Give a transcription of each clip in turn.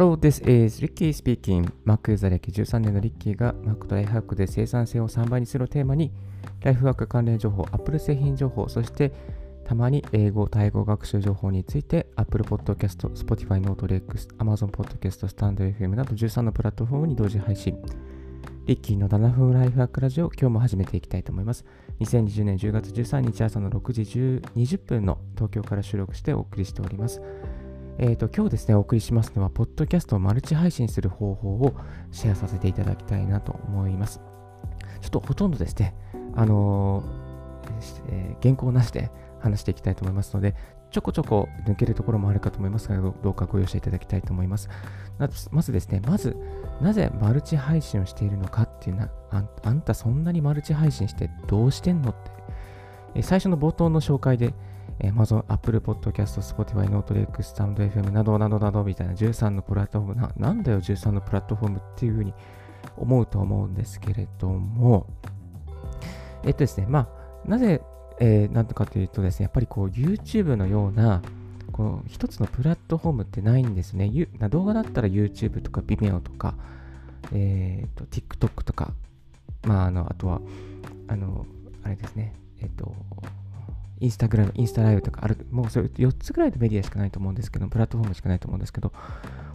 Hello, this is Ricky speaking. Mac ユーザー歴13年のリッキーが Mac とライフハックで生産性を3倍にするをテーマに、ライフワーク関連情報、Apple 製品情報、そしてたまに英語、タイ語学習情報について Apple Podcast、Spotify、NoteLex、Amazon Podcast、StandFM など13のプラットフォームに同時配信。リッキーの7分ライフハックラジオ、今日も始めていきたいと思います。2020年10月13日朝の6時20分の東京から収録してお送りしております。えーと、今日ですね、お送りしますのは、ポッドキャストをマルチ配信する方法をシェアさせていただきたいなと思います。ちょっとほとんどですね、あのーえー、原稿なしで話していきたいと思いますので、ちょこちょこ抜けるところもあるかと思いますが、どうかご容赦いただきたいと思います。まずですね、まず、なぜマルチ配信をしているのかっていうなあ、あんたそんなにマルチ配信してどうしてんのって、え最初の冒頭の紹介で、Amazon、Apple Podcast、Spotify、NoteLex、SoundFM などなどなどみたいな13のプラットフォーム。な、なんだよ13のプラットフォームっていうふうに思うと思うんですけれども、えっとですね、まあ、なぜ、えー、なんとかというとですね、やっぱりこう YouTube のような、この一つのプラットフォームってないんですね。動画だったら YouTube とか Vimeo とか、えーと、TikTok とか、まあ、あのあとは、あの、あれですね、えっ、ー、と、インスタグラム、インスタライブとかある、もうそれ4つぐらいのメディアしかないと思うんですけど、プラットフォームしかないと思うんですけど、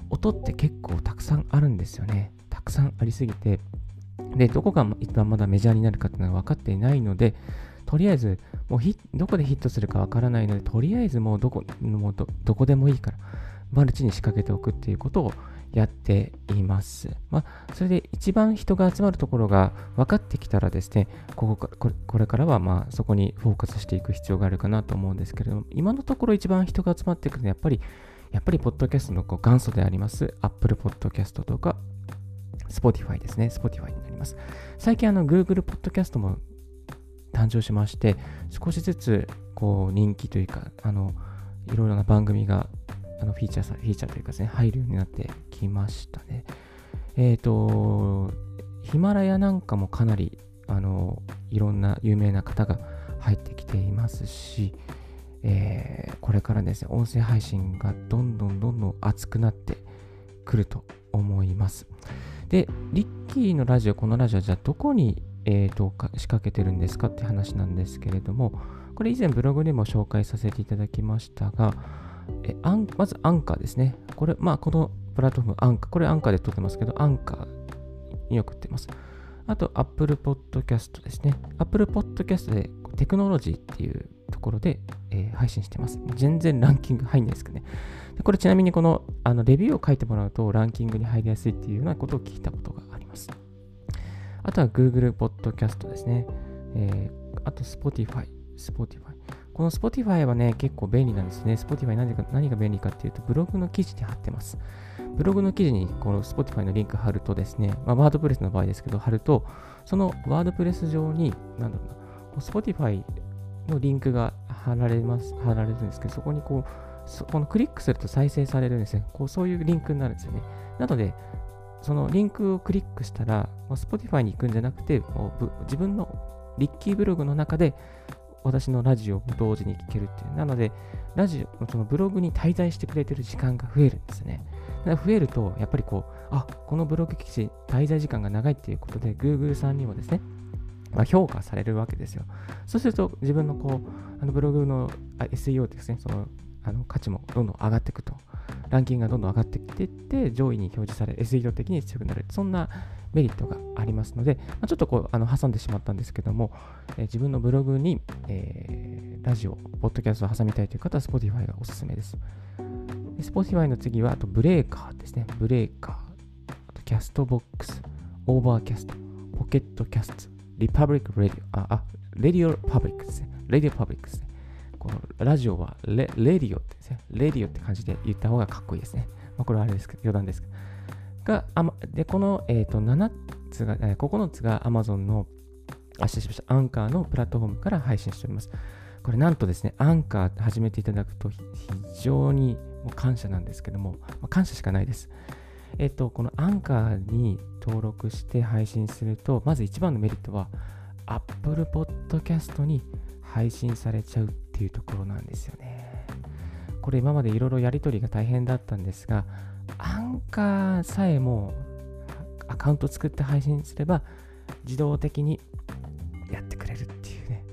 音って結構たくさんあるんですよね。たくさんありすぎて、で、どこが一番まだメジャーになるかっていうのは分かっていないので、とりあえず、もうどこでヒットするか分からないので、とりあえずもうどこもうどどこでもいいから、マルチに仕掛けておくっていうことをやっています。まあ、それで一番人が集まるところが分かってきたらですね、ここかこれこれからはまあそこにフォーカスしていく必要があるかなと思うんですけれども、今のところ一番人が集まってくるのはやっぱり、やっぱりポッドキャストのこう元祖であります Apple Podcast とか Spotify ですね。Spotify になります。最近あの Google Podcast も誕生しまして、少しずつこう人気というか、あのいろいろな番組があのフィーチャーさ、フィーチャーというかですね、入るようになってきましたね。えっ、ー、と、ヒマラヤなんかもかなり、あの、いろんな有名な方が入ってきていますし、えー、これからですね、音声配信がどんどんどんどん熱くなってくると思います。で、リッキーのラジオ、このラジオ、じゃあどこに、えーと、仕掛けてるんですかって話なんですけれども、これ以前ブログでも紹介させていただきましたが、えアンまずアンカーですね。これ、まあ、このプラットフォーム、アンカー、これアンカーで撮ってますけど、アンカーに送ってます。あと、Apple Podcast ですね。Apple Podcast でテクノロジーっていうところで、えー、配信してます。全然ランキング入んないですけどね。でこれちなみにこのあのレビューを書いてもらうとランキングに入りやすいっていうようなことを聞いたことがあります。あとは Google Podcast ですね。えー、あと Spotify。Spotify。この Spotify はね、結構便利なんですね。Spotify 何が何が便利かっていうと、ブログの記事に貼ってます。ブログの記事にこの Spotify のリンク貼るとですね、まあ、ワードプレスの場合ですけど、貼ると、そのワードプレス上に、なんだろうな、Spotify のリンクが貼られます、貼られるんですけど、そこにこう、そこのクリックすると再生されるんですね。こうそういうリンクになるんですよね。なので、そのリンクをクリックしたらま、Spotify に行くんじゃなくて、自分のリッキーブログの中で私のラジオも同時に聞けるっていう。なので、ラジオ、そのブログに滞在してくれてる時間が増えるんですね。だから増えると、やっぱりこう、あ、このブログ記事、滞在時間が長いっていうことで、Google さんにもですね、まあ、評価されるわけですよ。そうすると、自分のこう、あのブログの SEO ですね、そのあの価値もどんどん上がっていくと。ランキングがどんどん上がってきていって、上位に表示され、SEO 的に強くなる。そんなメリットがありますので、まあ、ちょっとこうあの挟んでしまったんですけども、えー、自分のブログに、えー、ラジオ、ポッドキャストを挟みたいという方は Spotify がおすすめです。で Spotify の次は、あとブレーカーですね。 Breaker、あと Castbox、Overcast、Pocket Casts、Republic Radio、あ、あ、RadioPublic ですね。 RadioPublic ですね。このラジオはレレディオってですね。レディオって感じで言った方がかっこいいですね。まあ、これはあれですけど、余談ですけど。が、で、この、えーと、7つが、9つが Amazon の、あ、失礼しました、アンカーのプラットフォームから配信しております。これなんとですね、アンカー始めていただくと非常にもう感謝なんですけども、まあ、感謝しかないです。えっ、と、このアンカーに登録して配信すると、まず一番のメリットは、Apple Podcast に配信されちゃうっていうところなんですよね。これ今までいろいろやり取りが大変だったんですが、アンカーさえもアカウント作って配信すれば自動的にやってくれるっていうね、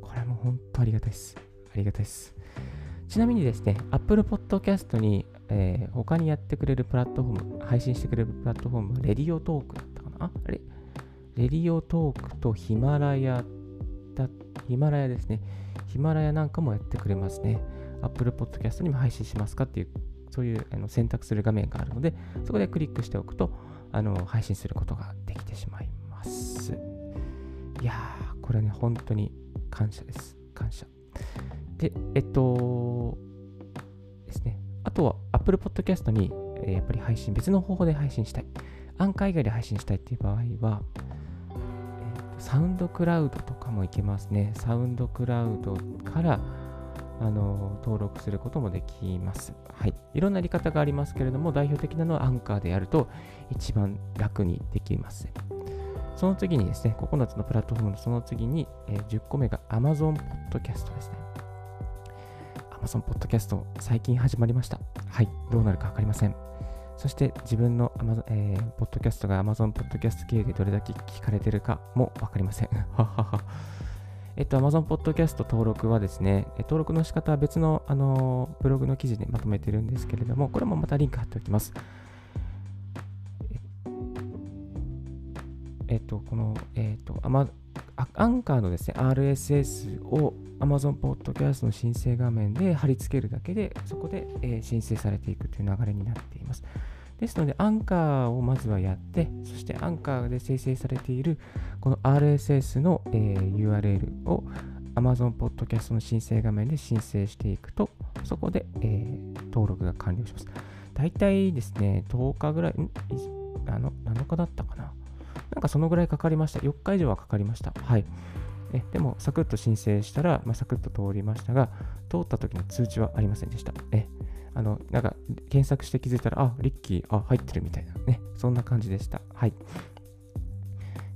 これも本当ありがたいです。ありがたいです。ちなみにですね、Apple Podcast に、えー、他にやってくれるプラットフォーム、配信してくれるプラットフォームは、レディオトークだったかな？あれ？レディオトークとヒマラヤだ、ヒマラヤですね。ヒマラヤなんかもやってくれますね。Apple Podcast にも配信しますかっていう、そういうあの選択する画面があるので、そこでクリックしておくと、あの配信することができてしまいます。いやー、これね、本当に感謝です。感謝。で、えっと、ですね。あとは Apple Podcast に、え、やっぱり配信、別の方法で配信したい。アンカー以外で配信したいっていう場合は、えー、サウンドクラウドとかもいけますね。サウンドクラウドからあの登録することもできます。はい。いろんなやり方がありますけれども、代表的なのはアンカーでやると一番楽にできます。その次にですね、9つのプラットフォームのその次に、えー、10個目が Amazon Podcast ですね。Amazon Podcast 最近始まりました。はい。どうなるかわかりません。そして自分の Amazon、えー、ポッドキャストが Amazon Podcast 経由でどれだけ聞かれてるかもわかりません。ははは。えっと、Amazon Podcast 登録はですね、登録の仕方は別の、あのブログの記事でまとめてるんですけれども、これもまたリンク貼っておきます。えっと、この、えっと、アマアンカーのですね、RSS を Amazon Podcast の申請画面で貼り付けるだけで、そこで、えー、申請されていくという流れになっています。ですので、アンカーをまずはやって、そしてアンカーで生成されているこの RSS の、え、URL を Amazon Podcast の申請画面で申請していくと、そこで、え、登録が完了します。大体ですね、10日ぐらい、あの7日だったかな。なんかそのぐらいかかりました。4日以上はかかりました。はい。えでも、サクッと申請したら、まあ、サクッと通りましたが、通った時の通知はありませんでした。えあの、なんか、検索して気づいたら、あ、リッキー、あ、入ってるみたいなね。そんな感じでした。はい。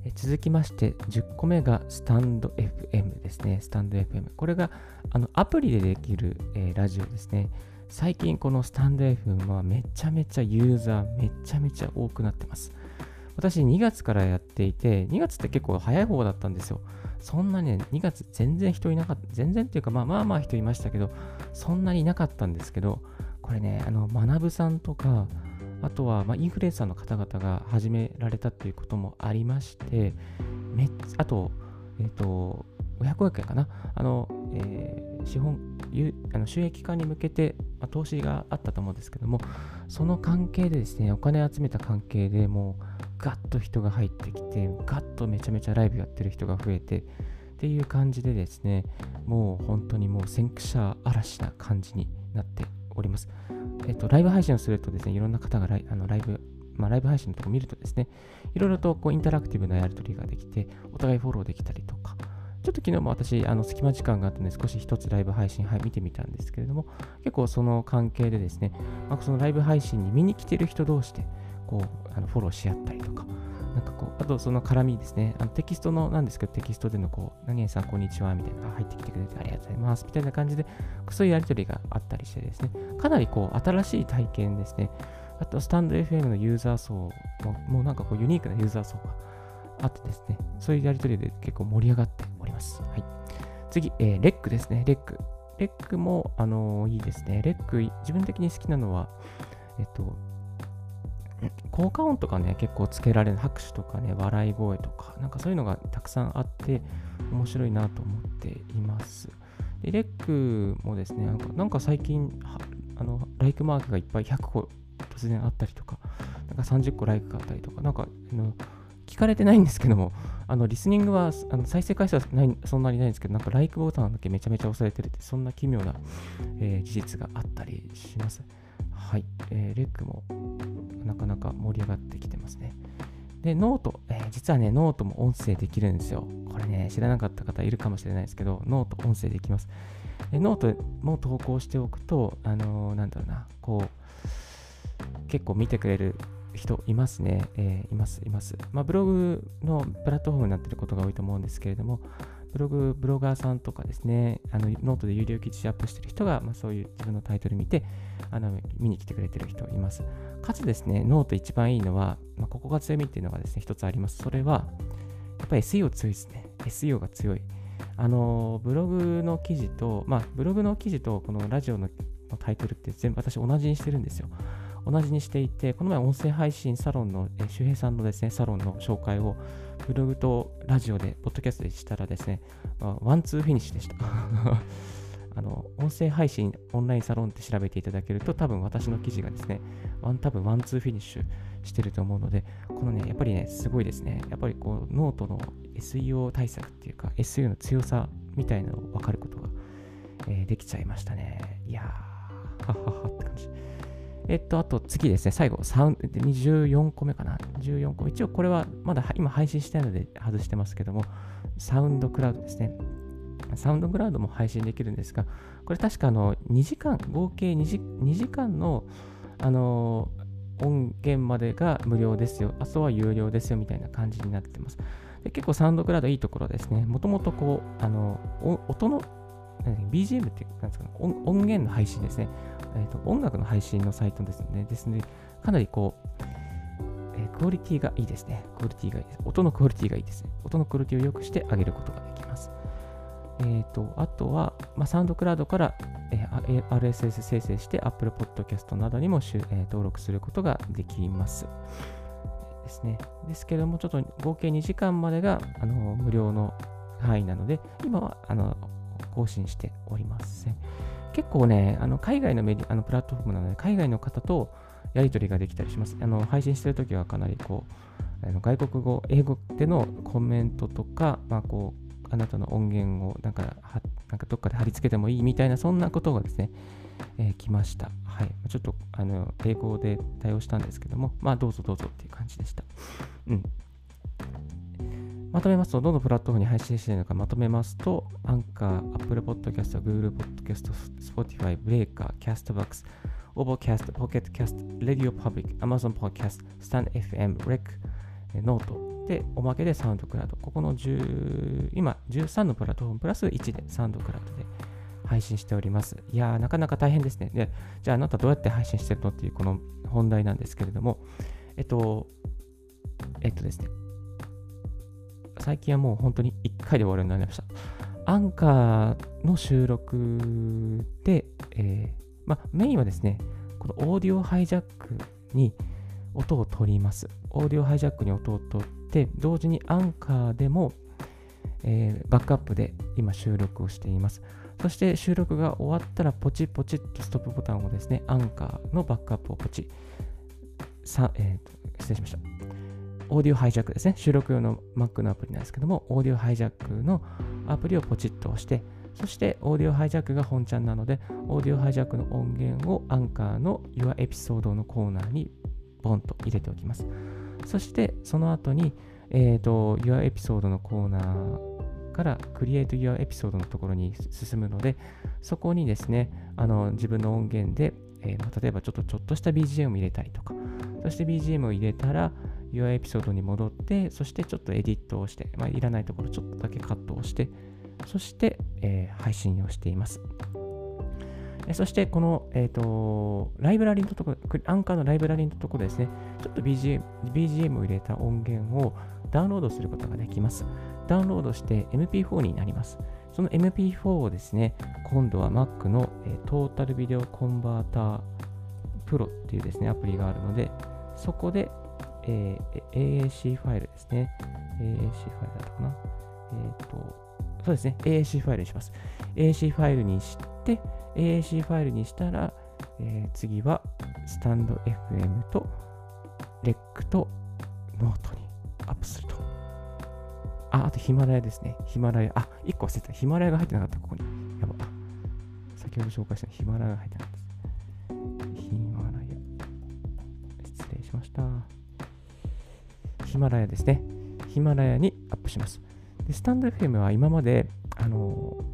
え続きまして、10個目がスタンド FM ですね。スタンド FM。これが、あの、アプリでできる、えー、ラジオですね。最近、このスタンド FM はめちゃめちゃユーザー、めちゃめちゃ多くなってます。私、2月からやっていて、2月って結構早い方だったんですよ。そんなにね、2月全然人いなかった。全然っていうか、まあまあまあ人いましたけど、そんなにいなかったんですけど、これね、あの、学さんとか、あとは、まあ、インフルエンサーの方々が始められたっていうこともありまして、めあと、えっ、ー、と、500億円かな。あの、えー、資本、あの収益化に向けて、まあ、投資があったと思うんですけども、その関係でですね、お金集めた関係でもう、ガッと人が入ってきて、ガッとめちゃめちゃライブやってる人が増えて、っていう感じでですね、もう本当にもう先駆者嵐な感じになっております。えっと、ライブ配信をするとですね、いろんな方がライあのライブ、まあ、ライブ配信のとこ見るとですね、いろいろとこうインタラクティブなやり取りができて、お互いフォローできたりとか、ちょっと昨日も私、あの隙間時間があったので、少し一つライブ配信、はい、見てみたんですけれども、結構その関係でですね、まあ、そのライブ配信に見に来てる人同士で、こう、あのフォローし合ったりとか、あとその絡みですね、あのテキストの、なんですけど、テキストでのこう、何々さん、こんにちは、みたいな、入ってきてくれてありがとうございます、みたいな感じで、そういうやりとりがあったりしてですね、かなりこう、新しい体験ですね。あと、スタンド FM のユーザー層も、もうなんかこう、ユニークなユーザー層があってですね、そういうやりとりで結構盛り上がっております。はい。次、えー、レックですね、レック。レックも、あのー、いいですね。レック、自分的に好きなのは、えっと、効果音とかね、結構つけられる、拍手とかね、笑い声とか、なんかそういうのがたくさんあって、面白いなと思っています。で、レックもですね、なんかなんか最近、あの、ライクマークがいっぱい100個突然あったりとか、なんか30個ライクがあったりとか、なんか、あの聞かれてないんですけども、あのリスニングはあの再生回数はないそんなにないんですけど、なんかライクボタンだけめちゃめちゃ押されてるって、そんな奇妙な、えー、事実があったりします。はい、えー、レックもなかなか盛り上がってきてますね。で、 note、えー、実はね、ノートも音声できるんですよ。これね、知らなかった方いるかもしれないですけど、ノート音声できます。でノートも投稿しておくと、あのー、なんだろうな、こう、結構見てくれる人いますね。えー、います、います。まあ、ブログのプラットフォームになってることが多いと思うんですけれども、ブログ、ブロガーさんとかですね、あのノートで有料記事アップしてる人が、まあ、そういう自分のタイトル見て、あの見に来てくれてる人います。かつですね、ノート一番いいのは、まあ、ここが強みっていうのがですね、一つあります。それは、やっぱり SEO 強いですね。SEO が強い。あの、ブログの記事と、まあ、ブログの記事とこのラジオのタイトルって全部私同じにしてるんですよ。同じにしていて、この前音声配信サロンの、え周平さんのですね、サロンの紹介をブログとラジオで、ポッドキャストでしたらですね、まあ、ワンツーフィニッシュでした。あの、音声配信オンラインサロンって調べていただけると、多分私の記事がですね、ワン多分ワンツーフィニッシュしてると思うので、このね、やっぱりね、すごいですね。やっぱりこう、ノートの SEO 対策っていうか、SEO の強さみたいなのを分かることが、えー、できちゃいましたね。いやー、はははって感じ。えっと、あと次ですね、最後、サウンド、24個目かな。14個。一応これはまだ今配信してないので外してますけども、 SoundCloud ですね。 SoundCloud も配信できるんですが、これ確かあの2時間、合計 2, 時2時間のあの音源までが無料ですよ、あとは有料ですよみたいな感じになってます。で結構サウンドクラウドいいところですね。もともとこう、あの音の BGM ってなんですか、ね、音源の配信ですね。えーと、音楽の配信のサイトですね。ですので、かなりこう、えー、クオリティがいいですね。クオリティがいいです。音のクオリティがいいですね。音のクオリティを良くしてあげることができます。えーと、あとは、まあ、サウンドクラウドから、えー、RSS 生成して Apple Podcast などにも、えー、登録することができます。ですね。ですけども、ちょっと合計2時間までがあの無料の範囲なので、今はあの更新しておりません。結構ね、あの海外のメディあのプラットフォームなので、海外の方とやり取りができたりします。あの配信してるときはかなりこう、あの外国語、英語でのコメントとか、まあ、こうあなたの音源をなんかなんかどっかで貼り付けてもいいみたいな、そんなことがですね、えー、来ました。はい。ちょっとあの英語で対応したんですけども、まあどうぞどうぞっていう感じでした。うん。まとめますと、どのプラットフォームに配信しているのかまとめますと、アンカー、Apple Podcast、Google Podcast、Spotify、Breaker、Castbox、Overcast、Pocketcast、Radio Public、Amazon Podcast、StanFM、Rec、ノートで、おまけで SoundCloud。ここの10、今13のプラットフォームプラス1で SoundCloud で配信しております。いやー、なかなか大変ですね。で、じゃああなたどうやって配信してるのっていうこの本題なんですけれども、えっと、えっとですね、最近はもう本当に1回で終わるようになりました。アンカーの収録で、えー、まメインはですね、このオーディオハイジャックに音を取ります。オーディオハイジャックに音を取って、同時にアンカーでも、えー、バックアップで今収録をしています。そして収録が終わったらポチポチっとストップボタンをですね、アンカーのバックアップをポチ。さえー、失礼しました。オーディオハイジャックですね。収録用の Mac のアプリなんですけども、オーディオハイジャックのアプリをポチッと押して、そしてオーディオハイジャックが本ちゃんなので、オーディオハイジャックの音源をアンカーの Your Episode のコーナーにボンと入れておきます。そしてその後に、えーと、Your Episode のコーナーから Create Your Episode のところに進むので、そこにですね、あの自分の音源で、えー、例えばちょっとちょっとした BGM を入れたりとか、そして BGM を入れたら、Your エピソードに戻って、そしてちょっとエディットをして、まあ、いらないところちょっとだけカットをして、そして、えー、配信をしています。そして、この、えーと、ライブラリのところ、アンカーのライブラリのところですね、ちょっと BGM, BGM を入れた音源をダウンロードすることができます。ダウンロードして MP4 になります。その MP4 をですね、今度は Mac の、えー、トータルビデオコンバータープロっていうですね、アプリがあるので、そこでえー、AAC ファイルですね。AAC ファイルだったかな。えっ、と、そうですね。AAC ファイルにします。AAC ファイルにして、AAC ファイルにしたら、えー、次はスタンド FM とレックとノートにアップすると。あ、あとヒマラヤですね。ヒマラヤ。あ、1個忘れてた。ヒマラヤが入ってなかった、ここに。やば。先ほど紹介したヒマラヤが入ってなかった。ヒマラヤ。失礼しました。ヒマラヤですね。ヒマラヤにアップします。でスタンド FM は今まで、あの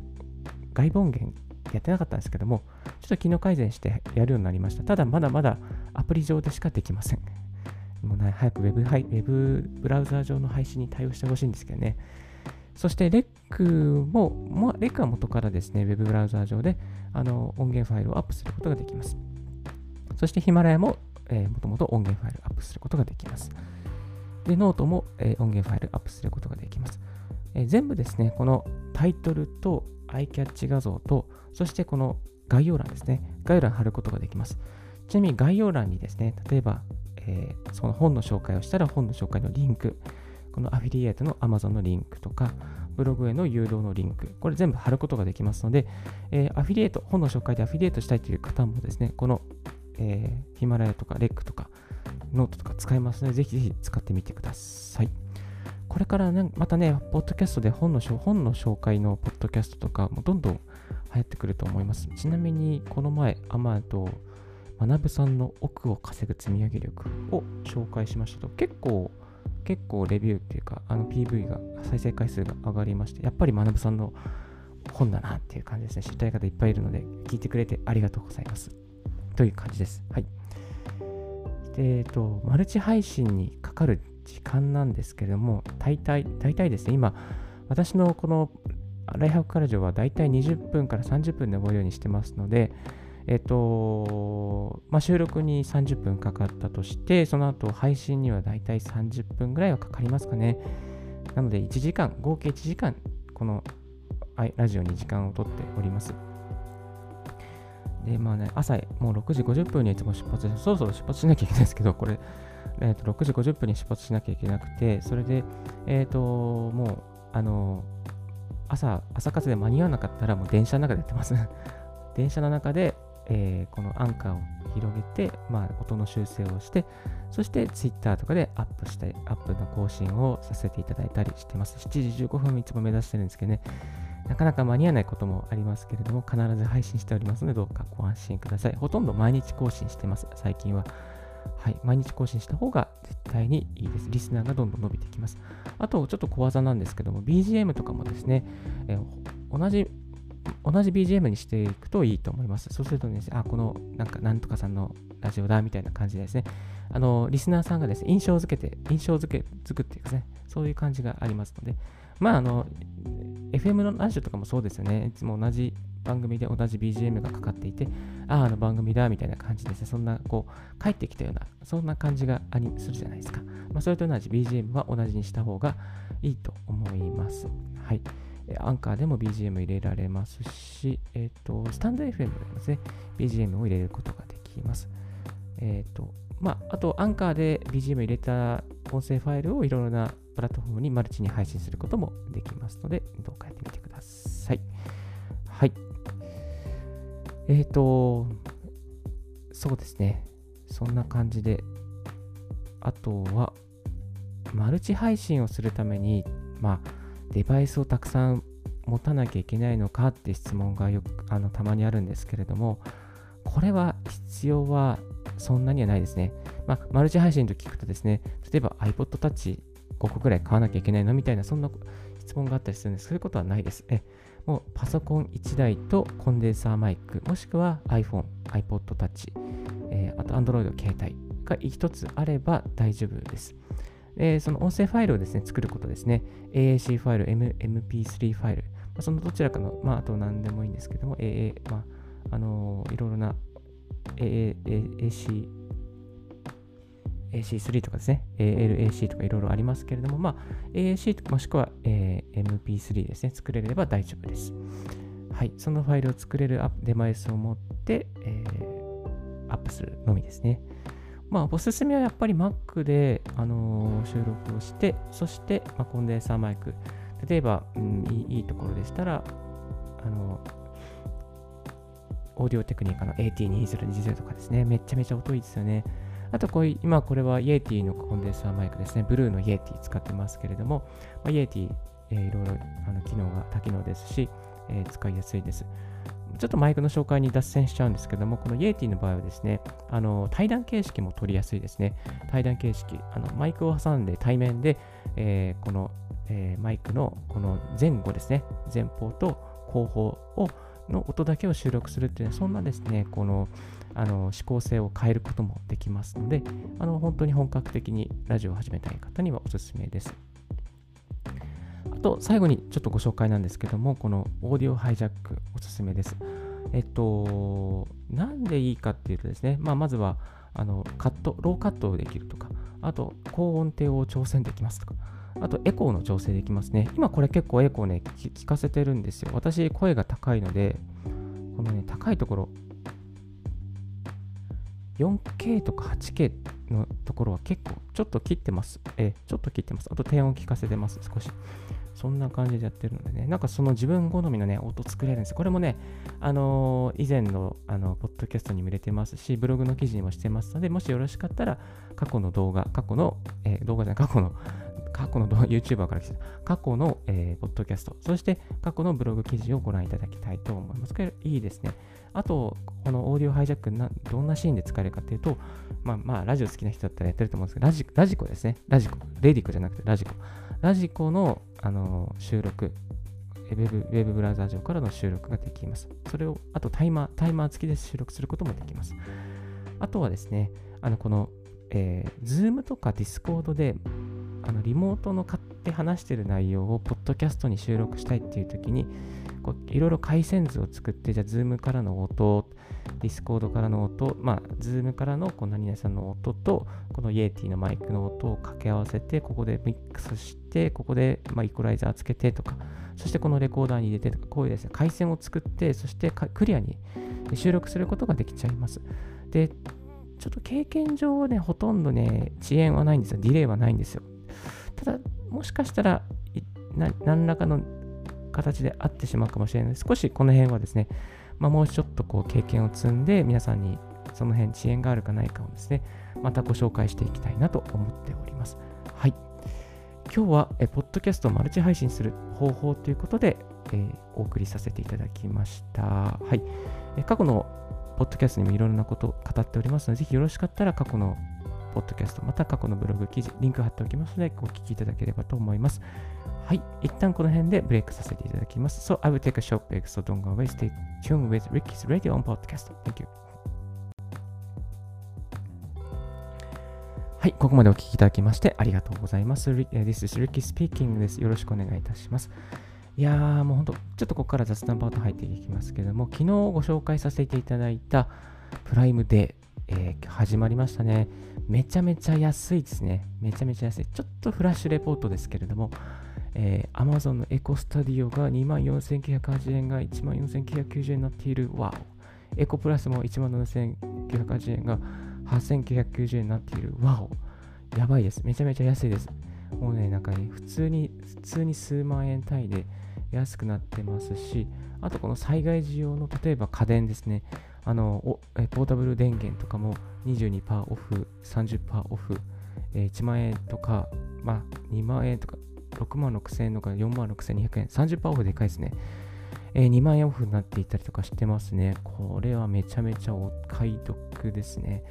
外部音源やってなかったんですけども、ちょっと機能改善してやるようになりました。ただ、まだまだアプリ上でしかできません。もう、ね、早くウェブウェブブラウザー上の配信に対応してほしいんですけどね。そして、レックも、もレックは元からですね、ウェブブラウザー上であの音源ファイルをアップすることができます。そして、ヒマラヤも、えー、もともと音源ファイルをアップすることができます。で、ノートも、え、音源ファイルアップすることができます。え、全部ですね、このタイトルとアイキャッチ画像と、そしてこの概要欄ですね、概要欄貼ることができます。ちなみに概要欄にですね、例えば、えー、その本の紹介をしたら本の紹介のリンク、このアフィリエイトの Amazon のリンクとか、ブログへの誘導のリンク、これ全部貼ることができますので、えー、アフィリエイト、本の紹介でアフィリエイトしたいという方もですね、この、えー、ヒマラヤとかレックとかノートとか使えますので、ぜひぜひ使ってみてください。これからね、またね、ポッドキャストで本の本の紹介のポッドキャストとかもどんどん流行ってくると思います。ちなみに、この前、アマと、マナブさんの億を稼ぐ積み上げ力を紹介しましたと、結構、結構レビューっていうか、あの PV が、再生回数が上がりまして、やっぱり学さんの本だなっていう感じですね。知りたい方いっぱいいるので、聞いてくれてありがとうございます。という感じです。はい。で、えっと、マルチ配信にかかる時間なんですけれども、大体、大体ですね、今、私のこのライハックカラジオは大体20分から30分で終わるようにしてますので、えっと、まあ、収録に30分かかったとして、その後配信にはだいたい30分ぐらいはかかりますかね。なので1時間、合計1時間、このラジオに時間をとっております。で、まあね、朝もう6時50分にいつも出発そろそろ出発しなきゃいけないですけど、これ、えー、と6時50分に出発しなきゃいけなくて、それで、えっ、ー、と、もう、あの、朝、朝活で間に合わなかったら、もう電車の中でやってます。電車の中で、えー、このアンカーを広げて、まあ、音の修正をして、そして Twitter とかでアップして、アップの更新をさせていただいたりしてます。7時15分いつも目指してるんですけどね、なかなか間に合わないこともありますけれども、必ず配信しておりますので、どうかご安心ください。ほとんど毎日更新してます、最近は。はい、毎日更新した方が絶対にいいです。リスナーがどんどん伸びてきます。あと、ちょっと小技なんですけども、BGM とかもですね、え、同じ同じ BGM にしていくといいと思います。そうするとね、あ、このなんかなんとかさんのラジオだみたいな感じですね。あの、リスナーさんがですね、印象付けて、印象付け、づくっていうかね、そういう感じがありますので、まあ、あの、FM のラジオとかもそうですよね。いつも同じ番組で同じ BGM がかかっていて、ああ、あの番組だみたいな感じですね。そんな、こう、帰ってきたような、そんな感じがありするじゃないですか。まあ、それと同じ BGM は同じにした方がいいと思います。はい。アンカーでも BGM 入れられますし、えっ、ー、と、スタンド FM でもですね、BGM を入れることができます。えっ、ー、と、まあ、あと、アンカーで BGM 入れた音声ファイルをいろいろなプラットフォームにマルチに配信することもできますので、どうかやってみてください。はい。えっ、ー、と、そうですね。そんな感じで、あとは、マルチ配信をするために、まあ、デバイスをたくさん持たなきゃいけないのかって質問がよくあのたまにあるんですけれども、これは必要はそんなにはないですね。まあ、マルチ配信と聞くとですね、例えば iPod Touch 個ぐらい買わなきゃいけないの？みたいな、そんな質問があったりするんです。そういうことはないです。えもうパソコン1台とコンデンサーマイク、もしくは iPhone、iPod Touch、えー、あと Android 携帯が1つあれば大丈夫です。で、その音声ファイルをですね、作ることですね。AAC ファイル、M、MP3 ファイル、まあ、そのどちらかの、まあ、あと何でもいいんですけども、AA、まあ、あのー、いろいろな AAC、AC3 とかですね、LAC とかいろいろありますけれども、まあ、AAC もしくは、えー、MP3 ですね、作れれば大丈夫です。はい、そのファイルを作れるデバイスを持って、えー、アップするのみですね。まあ、おすすめはやっぱり Mac で、あのー、収録をして、そして、まあ、コンデンサーマイク。例えば、うん、いいいいところでしたら、あのオーディオテクニカの AT2020 とかですね。めちゃめちゃ音いいですよね。あとこういう、今これはイエティのコンデンサーマイクですね。ブルーのイエティ使ってますけれども、まあ、イエティ、えー、いろいろあの機能が多機能ですし、えー、使いやすいです。ちょっとマイクの紹介に脱線しちゃうんですけども、このイエティの場合はですね、あの対談形式も取りやすいですね。対談形式、あのマイクを挟んで対面で、えー、この、えー、マイクのこの前後ですね、前方と後方をの音だけを収録するっていうのは、そんなですね、このあの指向性を変えることもできますので、あの本当に本格的にラジオを始めたい方にはおすすめです。あと最後にちょっとご紹介なんですけども、このオーディオハイジャックおすすめです。えっと、なんでいいかっていうとですね、まあ、まずはあのカット、ローカットできるとか、あと高音程を調整できますとか、あとエコーの調整できますね。今これ結構エコーね、聞かせてるんですよ。私、声が高いので、このね、高いところ、4K とか 8K のところは結構ちょっと切ってます。えちょっと切ってます。あと低音聞かせてます、少し。そんな感じでやってるのでね、なんかその自分好みのね、音作れるんです。これもね、あのー、以前の、あの、ポッドキャストにも入れてますし、ブログの記事にもしてますので、もしよろしかったら、過去の動画、過去の、えー、動画じゃない、過去の過去の YouTuber から来てた過去の、えー、ポッドキャスト、そして過去のブログ記事をご覧いただきたいと思います。これいいですね。あと、このオーディオハイジャックな、どんなシーンで使えるかっていうと、まあまあ、ラジオ好きな人だったらやってると思うんですけど、ラジラジコですね。ラジコ。レディコじゃなくてラジコ。ラジコのあの収録、ウェブウェブブラウザー上からの収録ができます。それを、あとタイマー、タイマー付きで収録することもできます。あとはですね、あのこの、えー、Zoom とか Discord であのリモートの買って話してる内容をポッドキャストに収録したいっていう時にいろいろ回線図を作ってじゃあ Zoom からの音 Discord からの音まあ Zoom からのこう何々さんの音とこの Yeti のマイクの音を掛け合わせてここでミックスしてここでまイコライザーつけてとかそしてこのレコーダーに入れてとかこういうですね回線を作ってそしてクリアに収録することができちゃいますでちょっと経験上はね、ほとんどね、遅延はないんですよ。ディレイはないんですよ。ただ、もしかしたら、何らかの形であってしまうかもしれない。少しこの辺はですね、まあ、もうちょっとこう経験を積んで、皆さんにその辺遅延があるかないかをですね、またご紹介していきたいなと思っております。はい。今日は、えポッドキャストをマルチ配信する方法ということで、えー、お送りさせていただきました。はい。え過去のポッドキャストにもいろんなことを語っておりますので、ぜひよろしかったら過去のポッドキャスト、また過去のブログ記事、リンク貼っておきますので、お聞きいただければと思います。はい。一旦この辺でブレイクさせていただきます。So, I will take a short break, so don't go away. Stay tuned with Ricky's Radio on Podcast. Thank you. はい。ここまでお聞きいただきましてありがとうございます。This is Ricky speaking です。よろしくお願いいたします。いやー、もう本当、ちょっとここから雑談パート入っていきますけども、昨日ご紹介させていただいたプライムデー、えー、始まりましたね。めちゃめちゃ安いですね。めちゃめちゃ安い。ちょっとフラッシュレポートですけれども、えー、Amazon のエコスタディオが24,980円が14,990円になっている。わお。エコプラスも17,980円が8,990円になっている。わお。やばいです。めちゃめちゃ安いです。もうね、なんかね、普通に、普通に数万円単位で安くなってますし、あとこの災害時用の例えば家電ですね。あのえポータブル電源とかも22%オフ、30%オフ、えー、1万円とか、まあ、2万円とか、6万6千円とか4万6200円、30%オフでかいですね。えー、2万円オフになっていたりとかしてますね。これはめちゃめちゃお買い得ですね。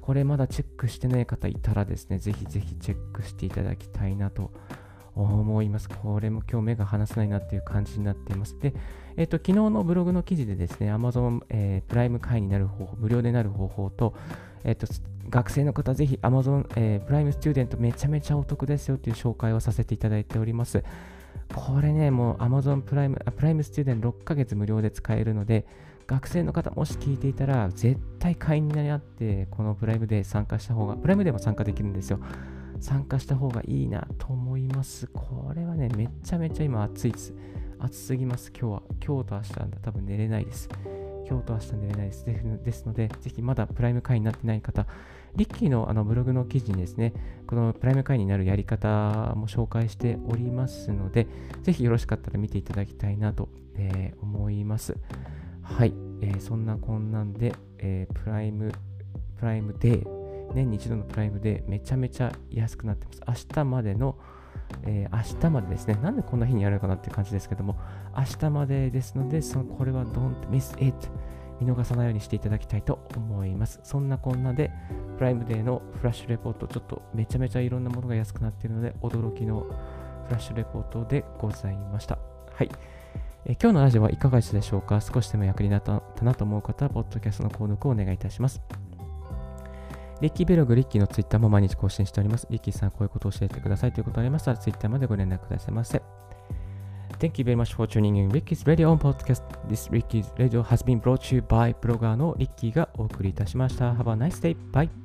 これまだチェックしてない方いたらですね、ぜひぜひチェックしていただきたいなと思います。これも今日目が離せないなっていう感じになっています。で、えっ、ー、と、昨日のブログの記事でですね、Amazon、えー、プライム会員になる方法、無料でなる方法と、えっ、ー、と、学生の方、ぜひ Amazon、えー、プライムスチューデントめちゃめちゃお得ですよっていう紹介をさせていただいております。これね、もう Amazon プライム、プライムスチューデント6ヶ月無料で使えるので、学生の方もし聞いていたら、絶対会員になって、このプライムで参加した方が、プライムでも参加できるんですよ。参加した方がいいなと思います。これはね、めちゃめちゃ今暑いです。暑すぎます、今日は。今日と明日は多分寝れないです。今日と明日寝れないです。ですので、ぜひまだプライム会員になってない方、リッキーのあのブログの記事にですね、このプライム会員になるやり方も紹介しておりますので、ぜひよろしかったら見ていただきたいなと、えー、思います。はい、えー、そんなこんなんで、えー、プライム、プライムデー、年に一度のプライムでめちゃめちゃ安くなってます。明日までの、えー、明日までですね。なんでこんな日にやるのかなっていう感じですけども、明日までですので、そのこれは don't miss it 見逃さないようにしていただきたいと思います。そんなこんなで、プライムデーのフラッシュレポート、ちょっとめちゃめちゃいろんなものが安くなっているので、驚きのフラッシュレポートでございました。はい。え今日のラジオはいかがでしたでしょうか？少しでも役に立ったなと思う方は、ポッドキャストの購読をお願いいたします。リッキーブログ、リッキーのツイッターも毎日更新しております。リッキーさん、こういうことを教えてくださいということがありましたら、ツイッターまでご連絡くださいませ。Thank you very much for tuning in Ricky's Radio on Podcast. This Ricky's Radio has been brought to you by ブロガーのリッキーがお送りいたしました。Have a nice day. Bye.